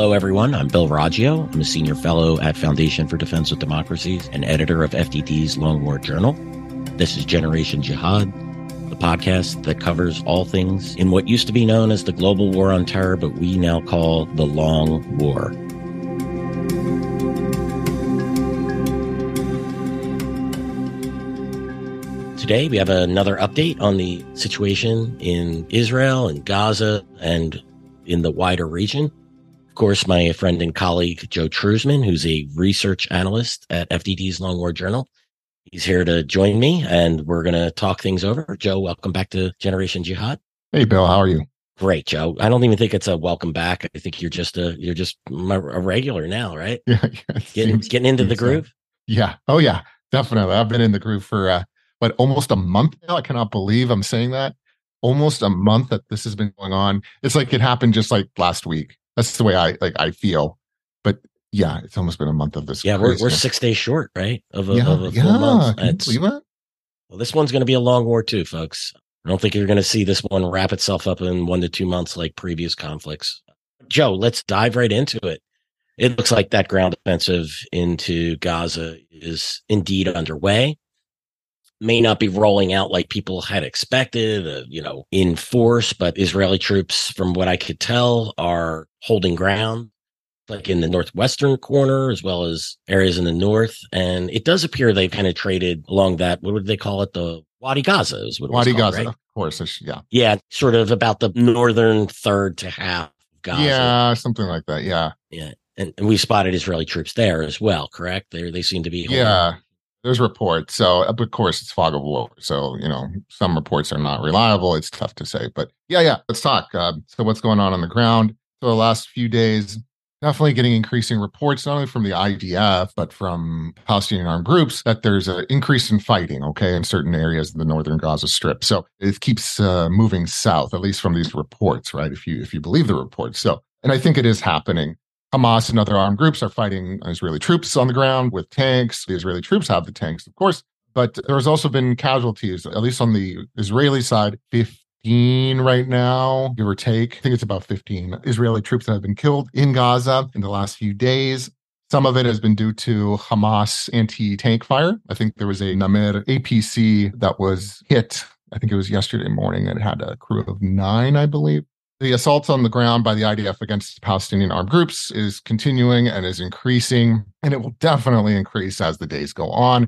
Hello, everyone. I'm Bill Roggio. I'm a senior fellow at Foundation for Defense of Democracies and editor of FDD's Long War Journal. This is Generation Jihad, the podcast that covers all things in what used to be known as the global war on terror, but we now call the Long War. Today, we have another update on the situation in Israel and Gaza and in the wider region. Of course, my friend and colleague, Joe Truzman, who's a research analyst at FDD's Long War Journal. He's here to join me and we're going to talk things over. Joe, welcome back to Generation Jihad. Hey, Bill, how are you? Great, Joe. I don't even think it's a welcome back. I think you're just a, you're just a regular now, right? Yeah. yeah getting, getting into the groove. So. Yeah. Oh yeah, definitely. I've been in the groove for, uh, but almost a month now. I cannot believe I'm saying that. Almost a month that this has been going on. It's like it happened just like last week. That's the way I like I feel. But yeah, it's almost been a month of this. Yeah, we're, we're six days short, right? Of a, yeah, of a full yeah. month. Can you believe? Well, this one's going to be a long war too, folks. I don't think you're going to see this one wrap itself up in one to two months like previous conflicts. Joe, let's dive right into it. It looks like that ground offensive into Gaza is indeed underway may not be rolling out like people had expected, uh, you know, in force, but Israeli troops, from what I could tell, are holding ground, like in the northwestern corner as well as areas in the north. And it does appear they've penetrated along that. What would they call it? The Wadi Gaza is what Wadi called, Gaza, right? of course. Yeah. Yeah. Sort of about the northern third to half Gaza. Yeah. Something like that. Yeah. Yeah. And, and we spotted Israeli troops there as well, correct? They they seem to be. Yeah. There's reports. So, uh, of course, it's fog of war. So, you know, some reports are not reliable. It's tough to say. But yeah, yeah, let's talk. Uh, so, what's going on on the ground? So, the last few days, definitely getting increasing reports, not only from the IDF, but from Palestinian armed groups, that there's an increase in fighting, okay, in certain areas of the northern Gaza Strip. So, it keeps uh, moving south, at least from these reports, right? If you if you believe the reports. So, and I think it is happening. Hamas and other armed groups are fighting Israeli troops on the ground with tanks. The Israeli troops have the tanks, of course, but there's also been casualties, at least on the Israeli side, 15 right now, give or take. I think it's about 15 Israeli troops that have been killed in Gaza in the last few days. Some of it has been due to Hamas anti tank fire. I think there was a Namer APC that was hit. I think it was yesterday morning and it had a crew of nine, I believe. The assaults on the ground by the IDF against Palestinian armed groups is continuing and is increasing, and it will definitely increase as the days go on,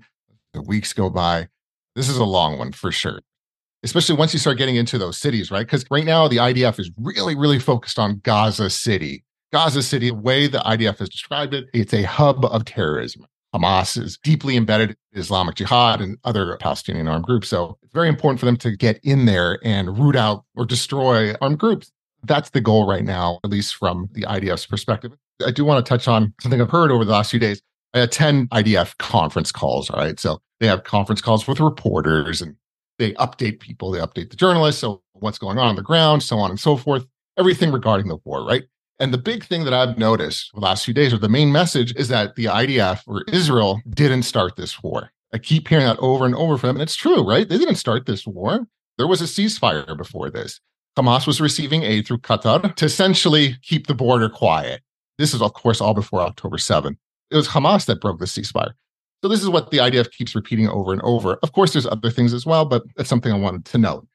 the weeks go by. This is a long one for sure, especially once you start getting into those cities, right? Because right now the IDF is really, really focused on Gaza City. Gaza City, the way the IDF has described it, it's a hub of terrorism. Hamas is deeply embedded in Islamic Jihad and other Palestinian armed groups. So it's very important for them to get in there and root out or destroy armed groups. That's the goal right now, at least from the IDF's perspective. I do want to touch on something I've heard over the last few days. I attend IDF conference calls, all right? So they have conference calls with reporters and they update people, they update the journalists. So what's going on on the ground, so on and so forth, everything regarding the war, right? And the big thing that I've noticed the last few days, or the main message, is that the IDF or Israel didn't start this war. I keep hearing that over and over from them. And it's true, right? They didn't start this war. There was a ceasefire before this. Hamas was receiving aid through Qatar to essentially keep the border quiet. This is, of course, all before October 7th. It was Hamas that broke the ceasefire. So this is what the IDF keeps repeating over and over. Of course, there's other things as well, but that's something I wanted to note.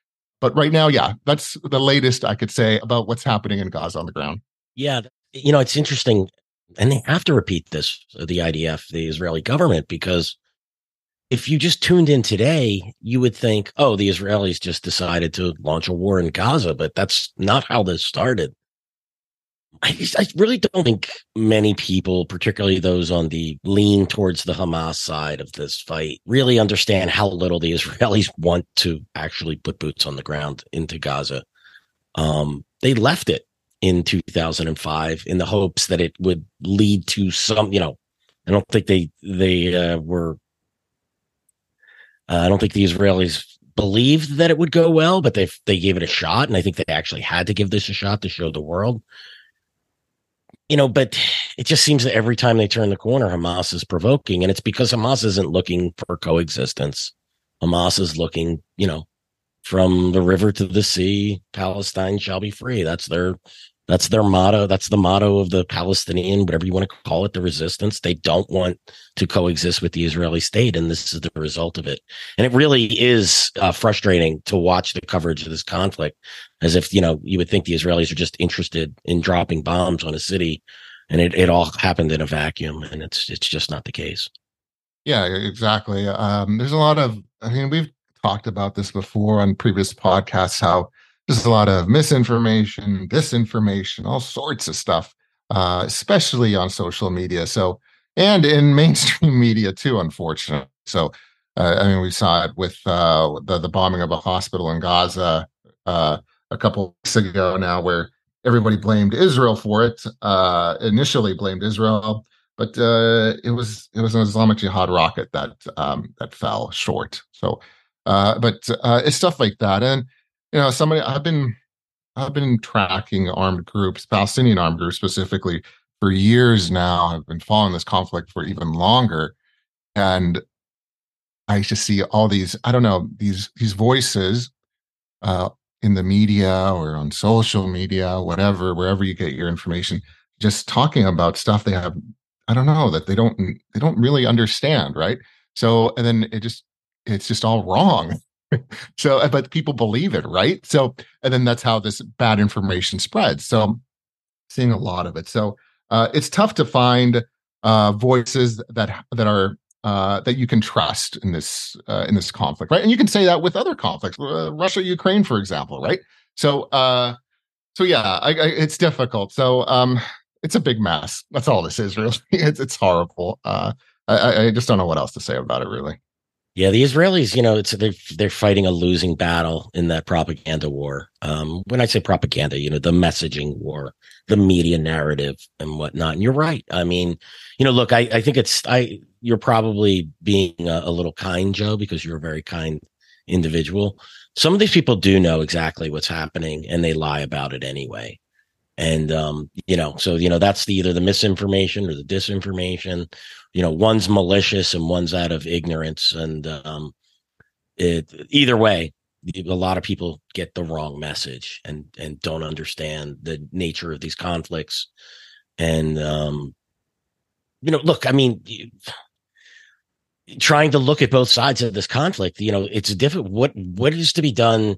But right now, yeah, that's the latest I could say about what's happening in Gaza on the ground. Yeah, you know, it's interesting. And they have to repeat this, the IDF, the Israeli government, because if you just tuned in today, you would think, oh, the Israelis just decided to launch a war in Gaza, but that's not how this started. I, just, I really don't think many people, particularly those on the lean towards the Hamas side of this fight, really understand how little the Israelis want to actually put boots on the ground into Gaza. Um, they left it in 2005 in the hopes that it would lead to some, you know, I don't think they they uh, were uh, I don't think the Israelis believed that it would go well, but they they gave it a shot, and I think they actually had to give this a shot to show the world. You know, but it just seems that every time they turn the corner, Hamas is provoking, and it's because Hamas isn't looking for coexistence. Hamas is looking, you know, from the river to the sea, Palestine shall be free. That's their That's their motto. That's the motto of the Palestinian, whatever you want to call it, the resistance. They don't want to coexist with the Israeli state. And this is the result of it. And it really is uh, frustrating to watch the coverage of this conflict as if, you know, you would think the Israelis are just interested in dropping bombs on a city. And it, it all happened in a vacuum. And it's, it's just not the case. Yeah, exactly. Um, there's a lot of, I mean, we've talked about this before on previous podcasts, how there's a lot of misinformation, disinformation, all sorts of stuff, uh, especially on social media. So, and in mainstream media too, unfortunately. So, uh, I mean, we saw it with uh, the the bombing of a hospital in Gaza uh, a couple of weeks ago now, where everybody blamed Israel for it. Uh, initially, blamed Israel, but uh, it was it was an Islamic Jihad rocket that um, that fell short. So, but it's stuff like that, and you know, somebody I've been I've been tracking armed groups, Palestinian armed groups specifically, for years now. I've been following this conflict for even longer, and I just see all these I don't know these these voices uh, in the media or on social media, whatever, wherever you get your information, just talking about stuff they have I don't know that they don't they don't really understand, right? So and then it just it's just all wrong so uh, but people believe it right? So and then that's how this bad information spreads. So seeing a lot of it. So uh, it's tough to find uh, voices that that are uh, that you can trust in this uh, in this conflict right? And you can say that with other conflicts uh, russia ukraine for example right? So so yeah I, I, it's difficult. So um it's a big mess. That's all this is really. It's, it's horrible. I, I just don't know what else to say about it really yeah, the Israelis, you know, it's they're they're fighting a losing battle in that propaganda war. Um, when I say propaganda, you know, the messaging war, the media narrative and whatnot. And you're right. I mean, you know, look, I, I think it's I you're probably being a, a little kind, Joe, because you're a very kind individual. Some of these people do know exactly what's happening and they lie about it anyway. And um, you know, so you know, that's the either the misinformation or the disinformation. You know one's malicious and one's out of ignorance. And um it either way a lot of people get the wrong message and and don't understand the nature of these conflicts. And um you know look i mean trying to look at both sides of this conflict you know it's different what what is to be done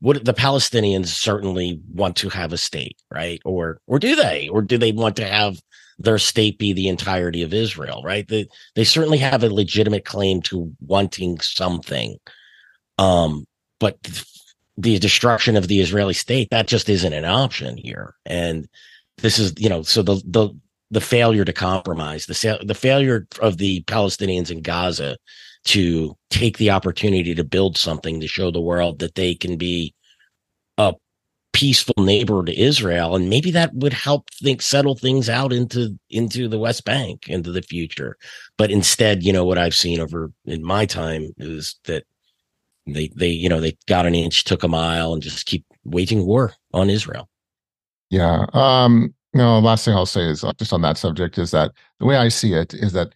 what the palestinians certainly want to have a state right or or do they or do they want to have their state be the entirety of Israel, right? They they certainly have a legitimate claim to wanting something. Um, but the destruction of the Israeli state, that just isn't an option here. And this is, you know, so the the the failure to compromise, the the failure of the Palestinians in Gaza to take the opportunity to build something to show the world that they can be a peaceful neighbor to Israel, and maybe that would help think settle things out into into the West Bank into the future. But instead, you know what I've seen over in my time is that they they you know they got an inch, took a mile, and just keep waging war on Israel. Yeah. Um. You know, last thing I'll say is uh, just on that subject is that the way I see it is that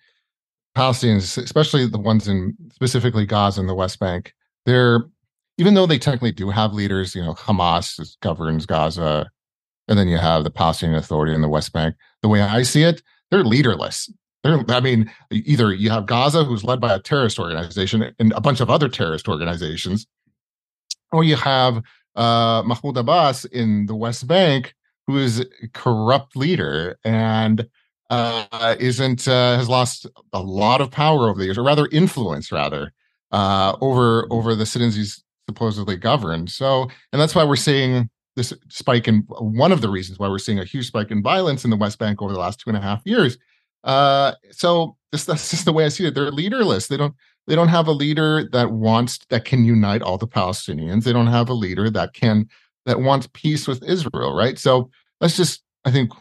Palestinians, especially the ones in specifically Gaza and the West Bank, they're even though they technically do have leaders, you know, Hamas governs Gaza, and then you have the Palestinian Authority in the West Bank. The way I see it, they're leaderless. They're, I mean, either you have Gaza, who's led by a terrorist organization, and a bunch of other terrorist organizations, or you have uh, Mahmoud Abbas in the West Bank, who is a corrupt leader and uh, isn't uh, has lost a lot of power over the years, or rather influence, rather uh, over over the citizens he's supposedly governed. So, and that's why we're seeing this spike in one of the reasons why we're seeing a huge spike in violence in the West Bank over the last two and a half years. Uh, so this, that's just the way I see it. They're leaderless. They don't they don't have a leader that wants that can unite all the Palestinians. They don't have a leader that can that wants peace with Israel, right? So let's just I think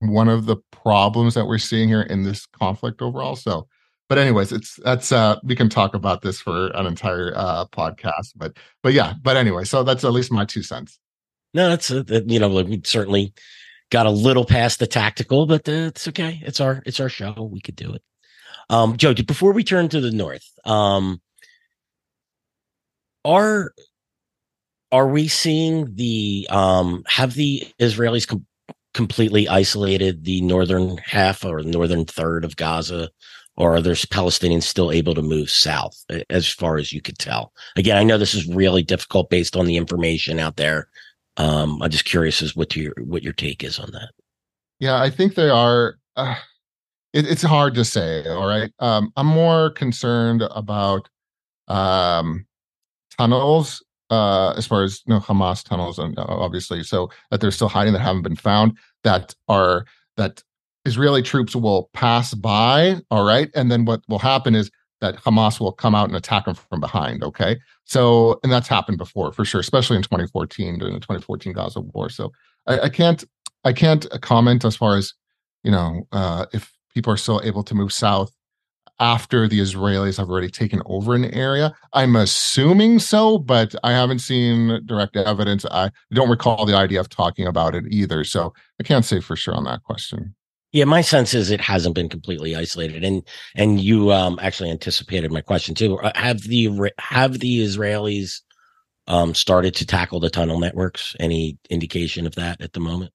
one of the problems that we're seeing here in this conflict overall. So but anyways it's that's uh we can talk about this for an entire uh podcast but but yeah but anyway so that's at least my two cents. No that's uh, you know we certainly got a little past the tactical but uh, it's okay. It's our it's our show. We could do it. Um joe before we turn to the north um are are we seeing the um have the israelis com- completely isolated the northern half or northern third of Gaza? Or are there Palestinians still able to move south as far as you could tell? Again, I know this is really difficult based on the information out there. Um, I'm just curious as what your what your take is on that. Yeah, I think they are. Uh, it, it's hard to say. All right, um, I'm more concerned about um, tunnels uh, as far as you know, Hamas tunnels, and uh, obviously, so that they're still hiding that haven't been found that are that Israeli troops will pass by. All right, and then what will happen is that Hamas will come out and attack them from behind. Okay, so and that's happened before for sure, especially in 2014 during the 2014 Gaza war. So I, I can't I can't comment as far as you know uh, if people are still able to move south after the Israelis have already taken over an area. I'm assuming so, but I haven't seen direct evidence. I don't recall the IDF talking about it either. So I can't say for sure on that question. Yeah, my sense is it hasn't been completely isolated, and and you um, actually anticipated my question too. Uh, have the have the Israelis um, started to tackle the tunnel networks? Any indication of that at the moment?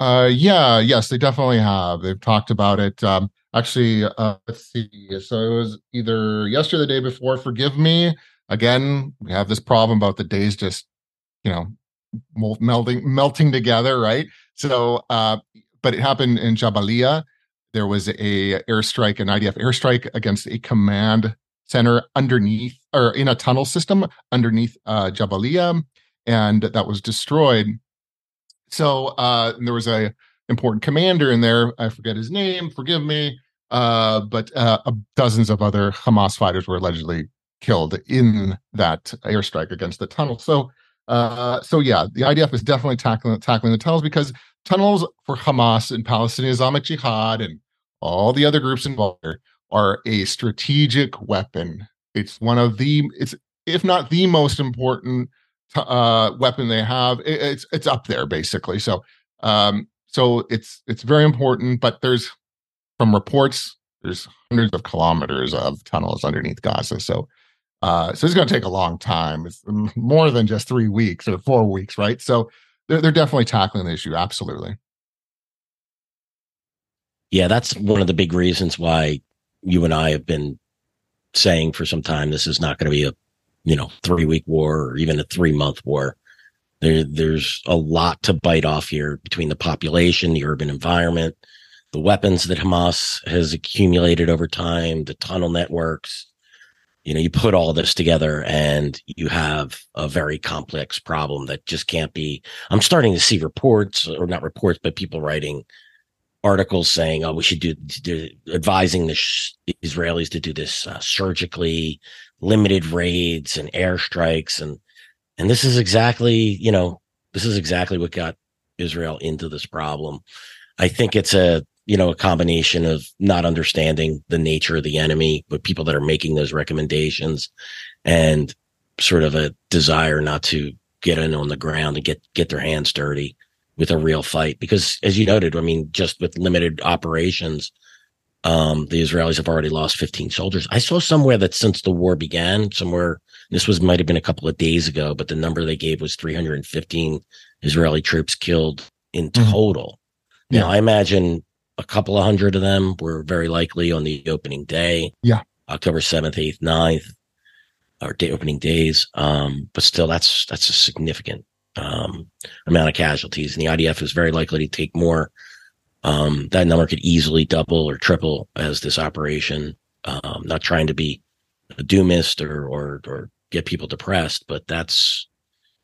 Uh, yeah, yes, they definitely have. They've talked about it. Um, actually, uh, let's see. So it was either yesterday, the day before. Forgive me. Again, we have this problem about the days just, you know, melting melting together, right? So, uh, but it happened in Jabalia. There was a airstrike, an IDF airstrike against a command center underneath or in a tunnel system underneath uh, Jabalia, and that was destroyed. So uh, there was a important commander in there. I forget his name. Forgive me. Uh, but uh, dozens of other Hamas fighters were allegedly killed in that airstrike against the tunnel. So, uh, so yeah, the IDF is definitely tackling tackling the tunnels because tunnels for Hamas and Palestinian Islamic Jihad and all the other groups involved are a strategic weapon. It's one of the it's if not the most important uh, weapon they have. It, it's it's up there basically. So um, so it's it's very important. But there's from reports there's hundreds of kilometers of tunnels underneath Gaza. So uh, so it's going to take a long time. It's more than just three weeks or four weeks, right? So they're they're definitely tackling the issue. Absolutely. Yeah, that's one of the big reasons why you and I have been saying for some time this is not going to be a you know three week war or even a three month war. There, there's a lot to bite off here between the population, the urban environment, the weapons that Hamas has accumulated over time, the tunnel networks. You know, you put all this together and you have a very complex problem that just can't be. I'm starting to see reports, or not reports, but people writing articles saying, "Oh, we should do, do advising the sh- Israelis to do this uh, surgically, limited raids and airstrikes and and this is exactly you know this is exactly what got Israel into this problem. I think it's a you know a combination of not understanding the nature of the enemy, but people that are making those recommendations, and sort of a desire not to get in on the ground and get get their hands dirty with a real fight. Because as you noted, I mean, just with limited operations, um, the Israelis have already lost 15 soldiers. I saw somewhere that since the war began, somewhere this was might have been a couple of days ago, but the number they gave was 315 Israeli troops killed in mm-hmm. total. Mm-hmm. Now, I imagine a couple of hundred of them were very likely on the opening day. Yeah. October 7th, 8th, 9th, or day opening days. Um, but still, that's that's a significant um, amount of casualties. And the IDF is very likely to take more um, that number could easily double or triple as this operation. Um, not trying to be a doomist or, or, or get people depressed, but that's,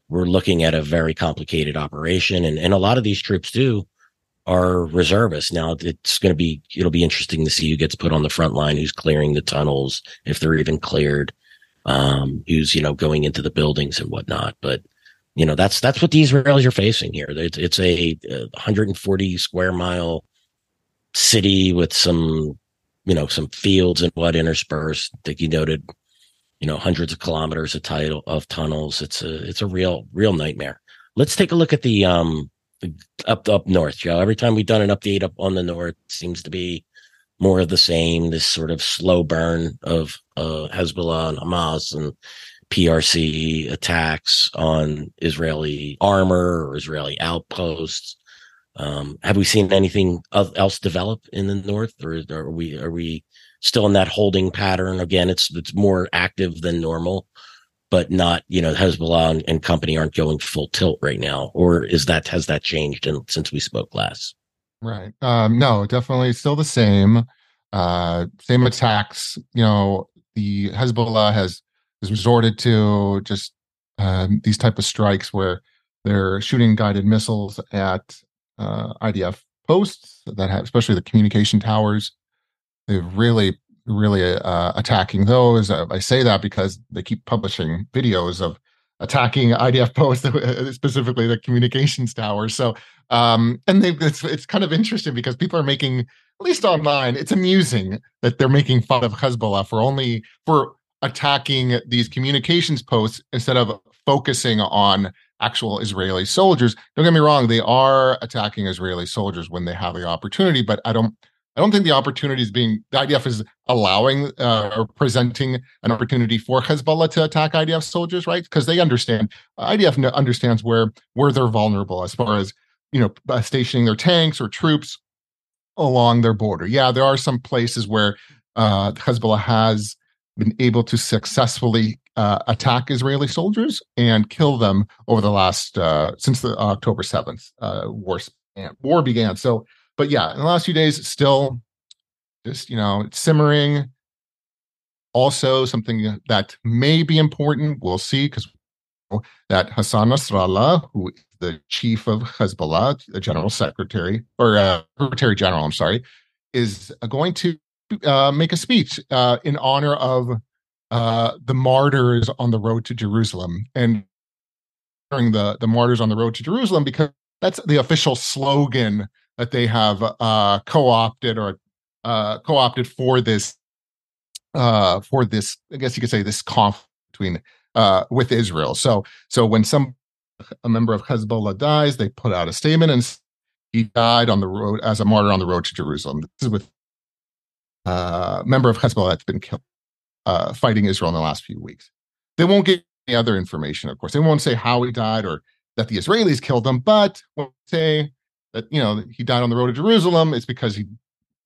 we're looking at a very complicated operation. And, and a lot of these troops do are reservists. Now it's going to be, it'll be interesting to see who gets put on the front line, who's clearing the tunnels, if they're even cleared, um, who's, you know, going into the buildings and whatnot. But, you know that's that's what the Israelis are facing here. It's, it's a, a 140 square mile city with some you know some fields and what interspersed. that you noted, you know, hundreds of kilometers of title of tunnels. It's a it's a real real nightmare. Let's take a look at the um up up north, Joe. Every time we've done an update up on the north, seems to be more of the same. This sort of slow burn of uh, Hezbollah and Hamas and PRC attacks on Israeli armor or Israeli outposts. Um, have we seen anything else develop in the north, or are we are we still in that holding pattern? Again, it's it's more active than normal, but not you know Hezbollah and, and company aren't going full tilt right now, or is that has that changed in, since we spoke last? Right. Um, no, definitely still the same. Uh, same attacks. You know, the Hezbollah has has resorted to just um, these type of strikes where they're shooting guided missiles at uh, IDF posts that have, especially the communication towers. Really, really uh, attacking those. I say that because they keep publishing videos of attacking IDF posts, specifically the communications towers. So, um, and they, it's it's kind of interesting because people are making, at least online, it's amusing that they're making fun of Hezbollah for only for attacking these communications posts instead of focusing on actual Israeli soldiers. Don't get me wrong; they are attacking Israeli soldiers when they have the opportunity, but I don't. I don't think the opportunity is being the IDF is allowing uh, or presenting an opportunity for Hezbollah to attack IDF soldiers, right? Because they understand IDF understands where where they're vulnerable as far as you know uh, stationing their tanks or troops along their border. Yeah, there are some places where uh, Hezbollah has been able to successfully uh, attack Israeli soldiers and kill them over the last uh, since the October seventh uh, war war began. So, but yeah, in the last few days, still just you know simmering. Also, something that may be important, we'll see, because that Hassan Nasrallah, who is the chief of Hezbollah, the general secretary or uh, secretary general, I'm sorry, is going to uh, make a speech uh, in honor of uh, the martyrs on the road to Jerusalem and during the the martyrs on the road to Jerusalem because that's the official slogan that they have uh, co-opted or uh, co-opted for this uh, for this I guess you could say this conflict between uh, with Israel. So so when some a member of Hezbollah dies, they put out a statement and he died on the road as a martyr on the road to Jerusalem. This is with uh, member of Hezbollah that's been killed uh, fighting Israel in the last few weeks. They won't get any other information, of course. They won't say how he died or that the Israelis killed him, but will say that you know he died on the road to Jerusalem. It's because he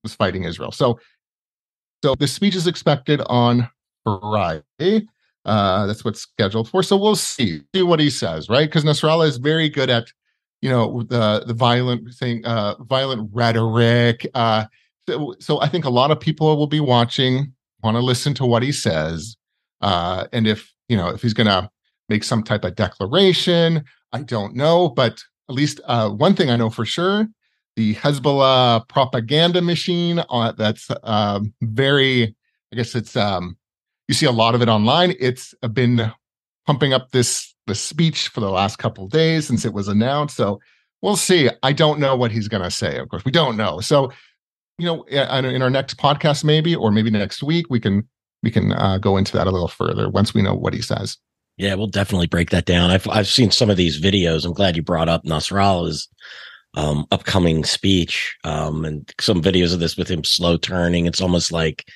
was fighting Israel. So, so the speech is expected on Friday. Uh, that's what's scheduled for. So we'll see, see what he says, right? Because Nasrallah is very good at, you know, the the violent thing, uh, violent rhetoric. Uh, so, so I think a lot of people will be watching, want to listen to what he says. Uh, and if, you know, if he's going to make some type of declaration, I don't know. But at least uh, one thing I know for sure the Hezbollah propaganda machine uh, that's uh, very, I guess it's, um, you see a lot of it online. It's been pumping up this the speech for the last couple days since it was announced. So we'll see. I don't know what he's going to say. Of course, we don't know. So you know, in our next podcast, maybe, or maybe next week, we can we can uh, go into that a little further once we know what he says. Yeah, we'll definitely break that down. I've I've seen some of these videos. I'm glad you brought up Nasrallah's um, upcoming speech um, and some videos of this with him slow turning. It's almost like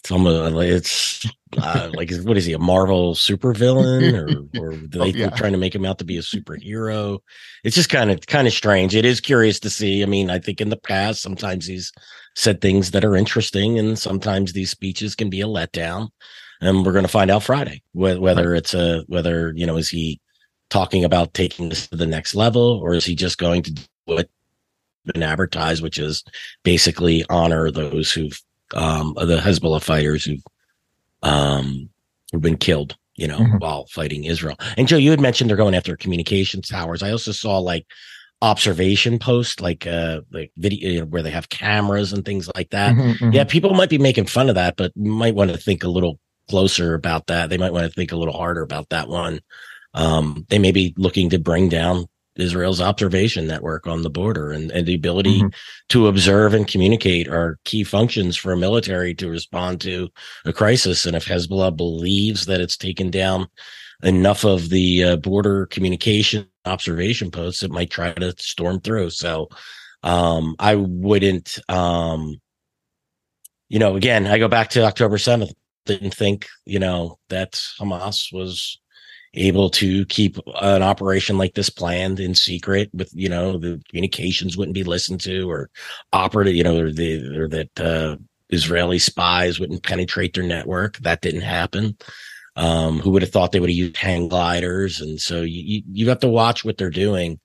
it's almost it's uh, like what is he a Marvel supervillain or or they oh, yeah. trying to make him out to be a superhero? It's just kind of kind of strange. It is curious to see. I mean, I think in the past sometimes he's said things that are interesting, and sometimes these speeches can be a letdown. And we're going to find out Friday whether it's a whether you know is he talking about taking this to the next level or is he just going to do what been advertised, which is basically honor those who've um, the Hezbollah fighters who've um, who've been killed, you know, mm-hmm. while fighting Israel. And Joe, you had mentioned they're going after communications towers. I also saw like observation posts, like uh, like video you know, where they have cameras and things like that. Mm-hmm, mm-hmm. Yeah, people might be making fun of that, but might want to think a little closer about that. They might want to think a little harder about that one. Um, they may be looking to bring down Israel's observation network on the border and, and the ability mm-hmm. to observe and communicate are key functions for a military to respond to a crisis. And if Hezbollah believes that it's taken down enough of the uh, border communication observation posts, it might try to storm through. So um, I wouldn't, um, you know, again, I go back to October 7th, didn't think, you know, that Hamas was able to keep an operation like this planned in secret with you know the communications wouldn't be listened to or operative you know or the or that uh, Israeli spies wouldn't penetrate their network. That didn't happen. Um, who would have thought they would have used hang gliders? And so you, you you have to watch what they're doing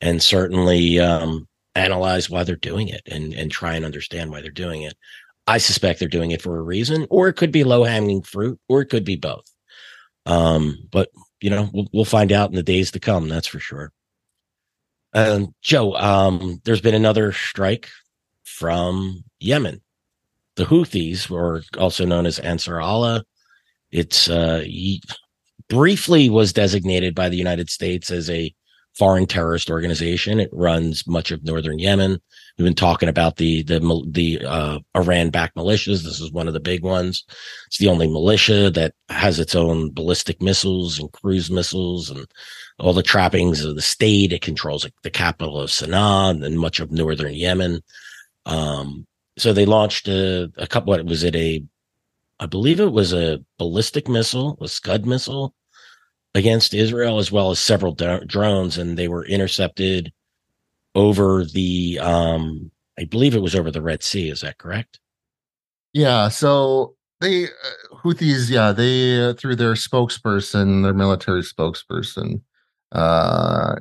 and certainly um, analyze why they're doing it and and try and understand why they're doing it I suspect they're doing it for a reason or it could be low hanging fruit or it could be both um, but you know, we'll, we'll find out in the days to come. That's for sure. And Joe, um, there's been another strike from Yemen. The Houthis, or also known as Ansar Allah, it's uh, briefly was designated by the United States as a foreign terrorist organization. It runs much of northern Yemen. We've been talking about the the the uh, Iran-backed militias. This is one of the big ones. It's the only militia that has its own ballistic missiles and cruise missiles and all the trappings of the state. It controls the capital of Sana'a and much of northern Yemen. Um, so they launched a, a couple. What was it? A I believe it was a ballistic missile, a Scud missile against Israel, as well as several drones, and they were intercepted over the um I believe it was over the Red Sea. Is that correct? Yeah. So they uh, Houthis, yeah, they uh, through their spokesperson, their military spokesperson, uh,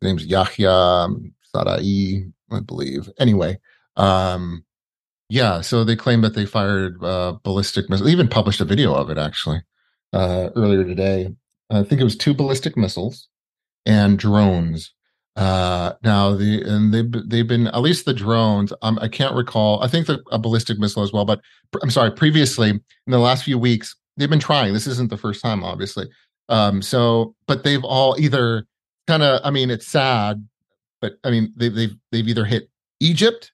name's Yahya Sarai, I believe. Anyway, um, yeah. So they claim that they fired uh, ballistic missiles. They Even published a video of it actually uh, earlier today. I think it was two ballistic missiles and drones uh, now the and they've they've been at least the drones. Um, I can't recall. I think the a ballistic missile as well. But I'm sorry. Previously, in the last few weeks, they've been trying. This isn't the first time, obviously. Um, so, but they've all either kind of. I mean, it's sad, but I mean, they've they've they've either hit Egypt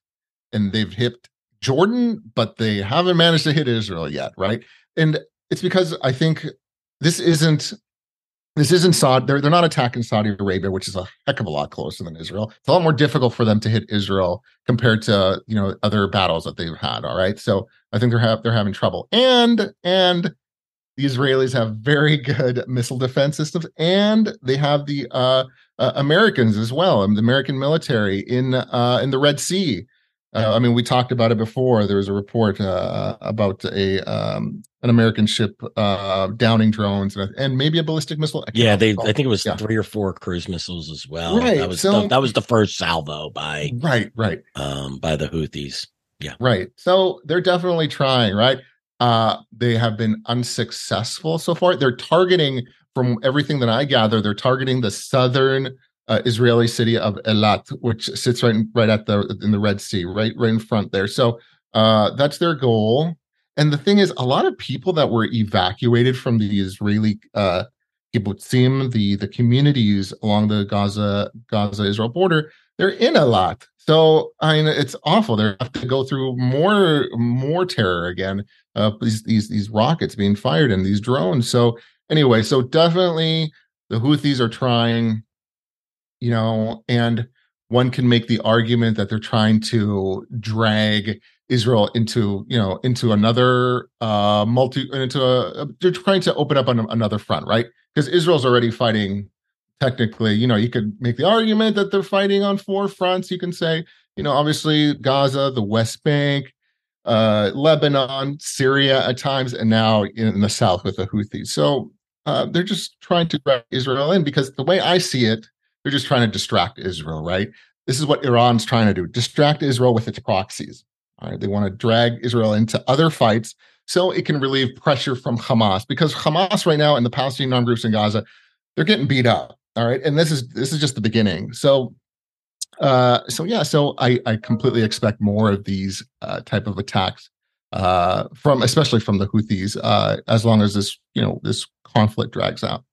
and they've hit Jordan, but they haven't managed to hit Israel yet, right? And it's because I think this isn't this isn't Saudi. They're, they're not attacking Saudi Arabia, which is a heck of a lot closer than Israel. It's a lot more difficult for them to hit Israel compared to you know other battles that they've had. All right, so I think they're have they're having trouble, and and the Israelis have very good missile defense systems, and they have the uh, uh, Americans as well, and the American military in uh, in the Red Sea. Uh, I mean, we talked about it before. There was a report uh, about a um, an American ship uh, downing drones and, and, maybe a ballistic missile. Yeah, they. I think it was yeah. three or four cruise missiles as well. Right. That was so, the, that was the first salvo by right, right, um, by the Houthis. Yeah, right. So they're definitely trying. Right. Uh, they have been unsuccessful so far. They're targeting, from everything that I gather, they're targeting the southern uh, Israeli city of Eilat, which sits right right at the in the Red Sea, right right in front there. So uh, that's their goal. And the thing is, a lot of people that were evacuated from the Israeli uh, kibbutzim, the the communities along the Gaza Gaza Israel border, they're in Eilat. So I mean, it's awful. They have to go through more more terror again. Uh, these these these rockets being fired and these drones. So anyway, so definitely the Houthis are trying you know, and one can make the argument that they're trying to drag Israel into, you know, into another uh multi into a they're trying to open up on another front, right? Because Israel's already fighting technically, you know, you could make the argument that they're fighting on four fronts. You can say, you know, obviously Gaza, the West Bank, uh, Lebanon, Syria at times, and now in the south with the Houthis. So uh, they're just trying to drag Israel in because the way I see it, they're just trying to distract Israel, right? This is what Iran's trying to do distract Israel with its proxies. All right. They want to drag Israel into other fights so it can relieve pressure from Hamas because Hamas right now and the Palestinian armed groups in Gaza, they're getting beat up. All right. And this is this is just the beginning. So uh so yeah, so I I completely expect more of these uh type of attacks uh from especially from the Houthis uh as long as this, you know, this conflict drags out.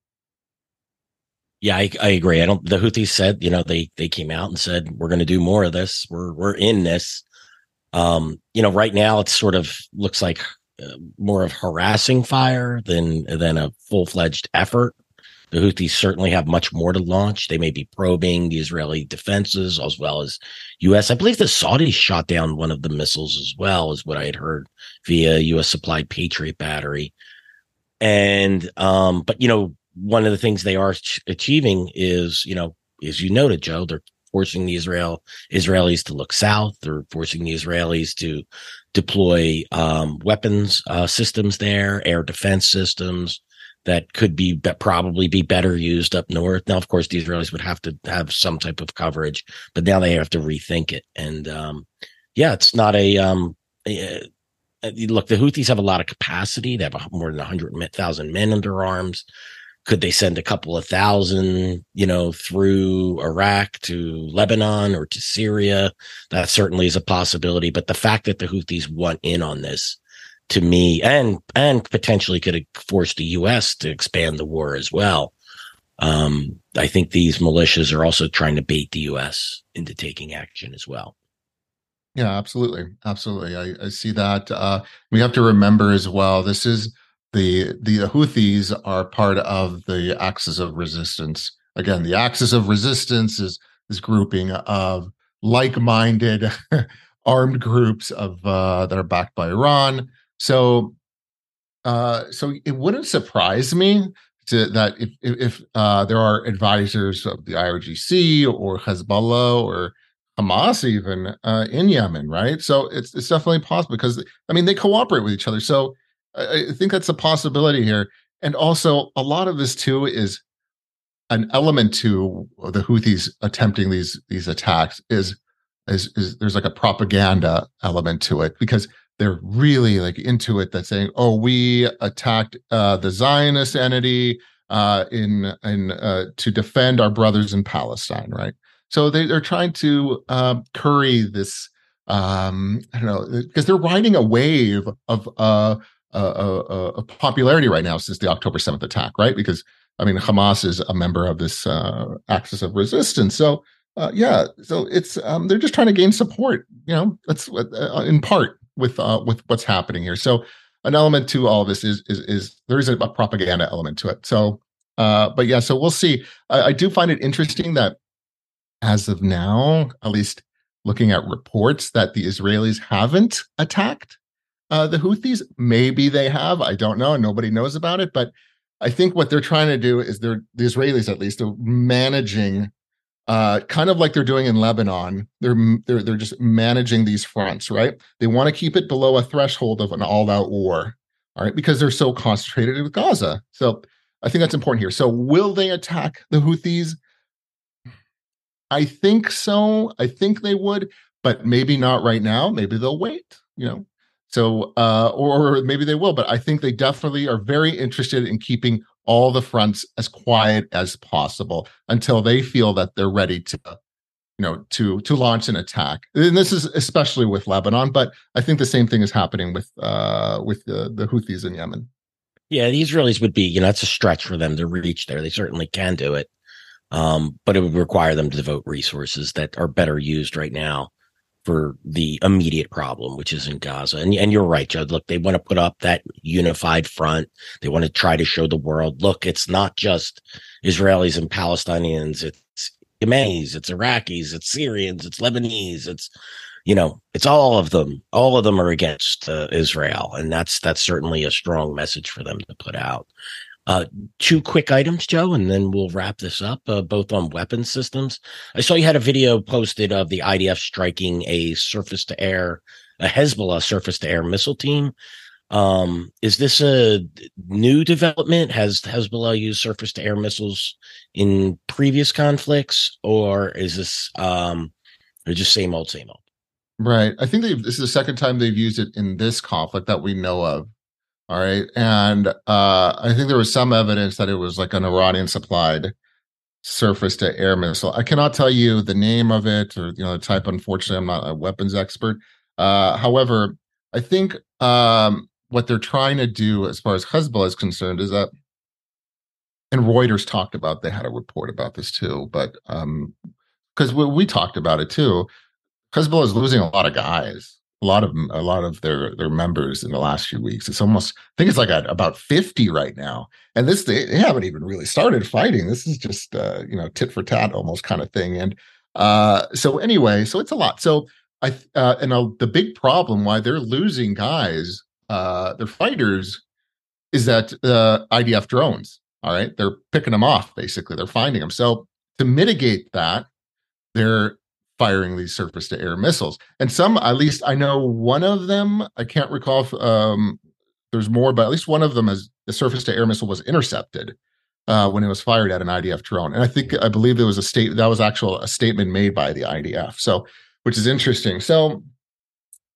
Yeah, I, I agree. I don't. The Houthis said, you know, they they came out and said we're going to do more of this. We're we're in this. Um, you know, right now it sort of looks like uh, more of harassing fire than than a full fledged effort. The Houthis certainly have much more to launch. They may be probing the Israeli defenses as well as U.S. I believe the Saudis shot down one of the missiles as well, is what I had heard via U.S. supplied Patriot battery. And um, but you know, one of the things they are ch- achieving is, you know, as you noted, Joe, they're forcing the Israel Israelis to look south. They're forcing the Israelis to deploy um, weapons uh, systems there, air defense systems that could be, be probably be better used up north. Now, of course, the Israelis would have to have some type of coverage, but now they have to rethink it. And um, yeah, it's not a um, look. The Houthis have a lot of capacity. They have more than hundred thousand men under arms could they send a couple of thousand, you know, through Iraq to Lebanon or to Syria? That certainly is a possibility. But the fact that the Houthis want in on this to me and and potentially could force the US to expand the war as well. Um, I think these militias are also trying to bait the US into taking action as well. Yeah, absolutely. Absolutely. I, I see that. Uh, we have to remember as well, this is the the Houthis are part of the axis of resistance. Again, the axis of resistance is this grouping of like-minded armed groups of uh, that are backed by Iran. So, uh, so it wouldn't surprise me to, that if if uh, there are advisors of the IRGC or Hezbollah or Hamas even uh, in Yemen, right? So it's it's definitely possible because I mean they cooperate with each other. So I, think that's a possibility here. And also, a lot of this too is an element to the Houthis attempting these these attacks is is is there's like a propaganda element to it because they're really like into it. That saying, "Oh, we attacked uh, the Zionist entity uh, in in uh, to defend our brothers in Palestine," right? So they, they're trying to uh, curry this. Um, I don't know because they're riding a wave of a, a, popularity right now since the October 7th attack, right? Because I mean, Hamas is a member of this uh, axis of resistance. So, uh, yeah, so it's um, they're just trying to gain support. You know, that's uh, in part with uh, with what's happening here. So, an element to all this is is, is there is a, a propaganda element to it. So, uh, but yeah, so we'll see. I, I do find it interesting that as of now, at least looking at reports that the Israelis haven't attacked uh, the Houthis. Maybe they have. I don't know. Nobody knows about it. But I think what they're trying to do is they're the Israelis at least are managing, uh, kind of like they're doing in Lebanon. They're they're they're just managing these fronts, right? They want to keep it below a threshold of an all-out war, all right, because they're so concentrated with Gaza. So I think that's important here. So will they attack the Houthis? I think so. I think they would, but maybe not right now. Maybe they'll wait. You know, so, uh, or, or maybe they will, but I think they definitely are very interested in keeping all the fronts as quiet as possible until they feel that they're ready to you know to to launch an attack. And this is especially with lebanon but i think the same thing is happening with uh with the, the houthis in yemen. Yeah the israelis would be you know it's a stretch for them to reach there. They certainly can do it um but it would require them to devote resources that are better used right now for the immediate problem, which is in Gaza. And, and you're right, Judd. Look, they want to put up that unified front. They want to try to show the world, look, it's not just Israelis and Palestinians. It's Yemenis, it's Iraqis, it's Syrians, it's Lebanese, it's, you know, it's all of them. All of them are against uh, Israel. And that's, that's certainly a strong message for them to put out. Uh, two quick items, Joe, and then we'll wrap this up, uh, both on weapon systems. I saw you had a video posted of the IDF striking a surface to air, a Hezbollah surface to air missile team. Um, is this a new development? Has Hezbollah used surface to air missiles in previous conflicts, or is this um, or just same old, same old? Right. I think this is the second time they've used it in this conflict that we know of. All right. And uh, I think there was some evidence that it was like an Iranian supplied surface to air missile. I cannot tell you the name of it or, you know, the type. Unfortunately, I'm not a weapons expert. Uh, however, I think um, what they're trying to do as far as Hezbollah is concerned is that, and Reuters talked about, they had a report about this too, but because um, we, we talked about it too, Hezbollah is losing a lot of guys a lot of a lot of their their members in the last few weeks. It's almost I think it's like at about 50 right now. And this they, they haven't even really started fighting. This is just uh, you know tit for tat almost kind of thing. And uh, so anyway, so it's a lot. So I uh, and uh, the big problem why they're losing guys, uh, their fighters, is that uh, IDF drones. All right. They're picking them off, basically. They're finding them. So to mitigate that, they're firing these surface to air missiles. And some, at least I know one of them, I can't recall if um, there's more, but at least one of them has the surface to air missile was intercepted uh, when it was fired at an IDF drone. And I think, I believe there was a state that was actual a statement made by the IDF. So, which is interesting. So,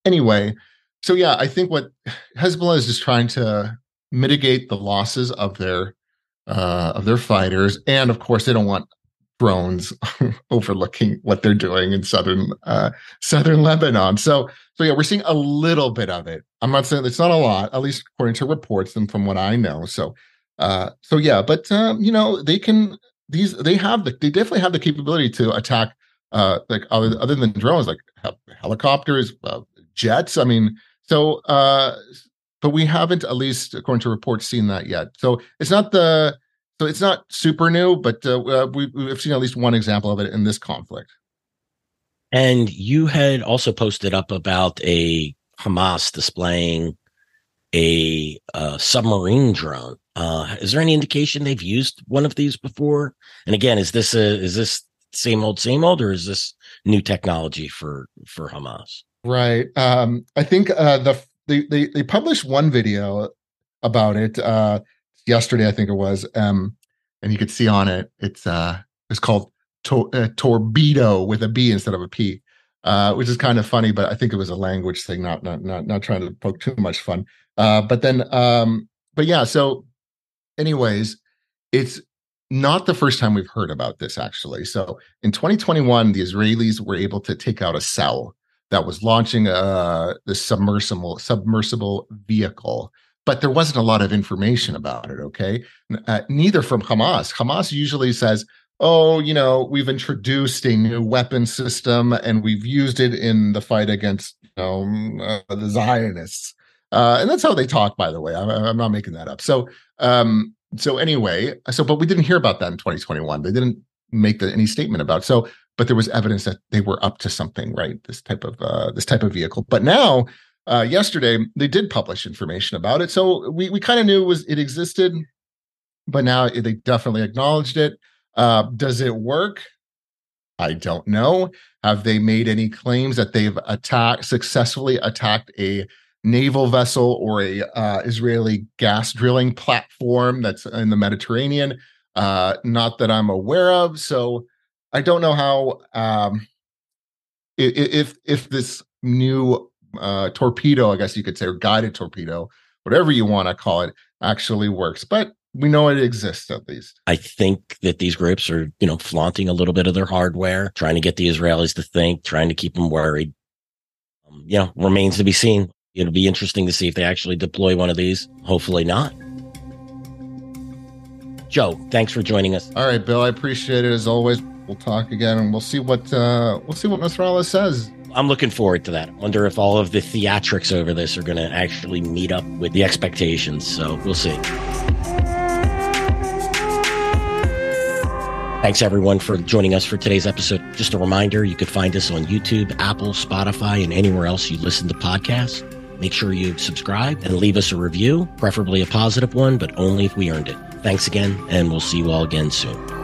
anyway, so yeah, I think what Hezbollah is just trying to mitigate the losses of their uh, of their fighters, and of course, they don't want drones overlooking what they're doing in southern uh, southern Lebanon. So, so yeah, we're seeing a little bit of it. I'm not saying it's not a lot, at least according to reports and from what I know. So, uh, so yeah, but um, you know, they can these they have the they definitely have the capability to attack uh like other, other than drones like helicopters uh, jets i mean so uh but we haven't at least according to reports seen that yet so it's not the so it's not super new but uh, uh we, we've seen at least one example of it in this conflict and you had also posted up about a hamas displaying a uh, submarine drone uh, is there any indication they've used one of these before? And again, is this a is this same old same old, or is this new technology for for Hamas? Right. Um, I think uh, the they, they they published one video about it uh, yesterday. I think it was, um, and you could see on it it's uh, it's called to- uh, torpedo with a B instead of a P. Uh, which is kind of funny, but I think it was a language thing, not not not not trying to poke too much fun. Uh, but then, um, but yeah, so anyways, it's not the first time we've heard about this actually. So in 2021, the Israelis were able to take out a cell that was launching uh, the submersible submersible vehicle, but there wasn't a lot of information about it. Okay, uh, neither from Hamas. Hamas usually says, "Oh, you know, we've introduced a new weapon system and we've used it in the fight against you know, uh, the Zionists." Uh, and that's how they talk, by the way. I'm, I'm not making that up. So, um, so anyway, so but we didn't hear about that in 2021. They didn't make the, any statement about. It. So, but there was evidence that they were up to something, right? This type of uh, this type of vehicle. But now, uh, yesterday, they did publish information about it. So we we kind of knew it was it existed, but now they definitely acknowledged it. Uh, does it work? I don't know. Have they made any claims that they've attacked successfully attacked a naval vessel or a uh, Israeli gas drilling platform that's in the Mediterranean. Uh, not that I'm aware of. So I don't know how um, if if this new uh, torpedo, I guess you could say, or guided torpedo, whatever you want to call it, actually works. But we know it exists at least. I think that these groups are, you know, flaunting a little bit of their hardware, trying to get the Israelis to think, trying to keep them worried. Um, you know, remains to be seen. It'll be interesting to see if they actually deploy one of these. Hopefully not. Joe, thanks for joining us. All right, Bill, I appreciate it as always. We'll talk again and we'll see what uh we'll see what Nasrallah says. I'm looking forward to that. Wonder if all of the theatrics over this are going to actually meet up with the expectations. So we'll see. Thanks everyone for joining us for today's episode. Just a reminder, you could find us on YouTube, Apple, Spotify, and anywhere else you listen to podcasts. Make sure you subscribe and leave us a review, preferably a positive one, but only if we earned it. Thanks again, and we'll see you all again soon.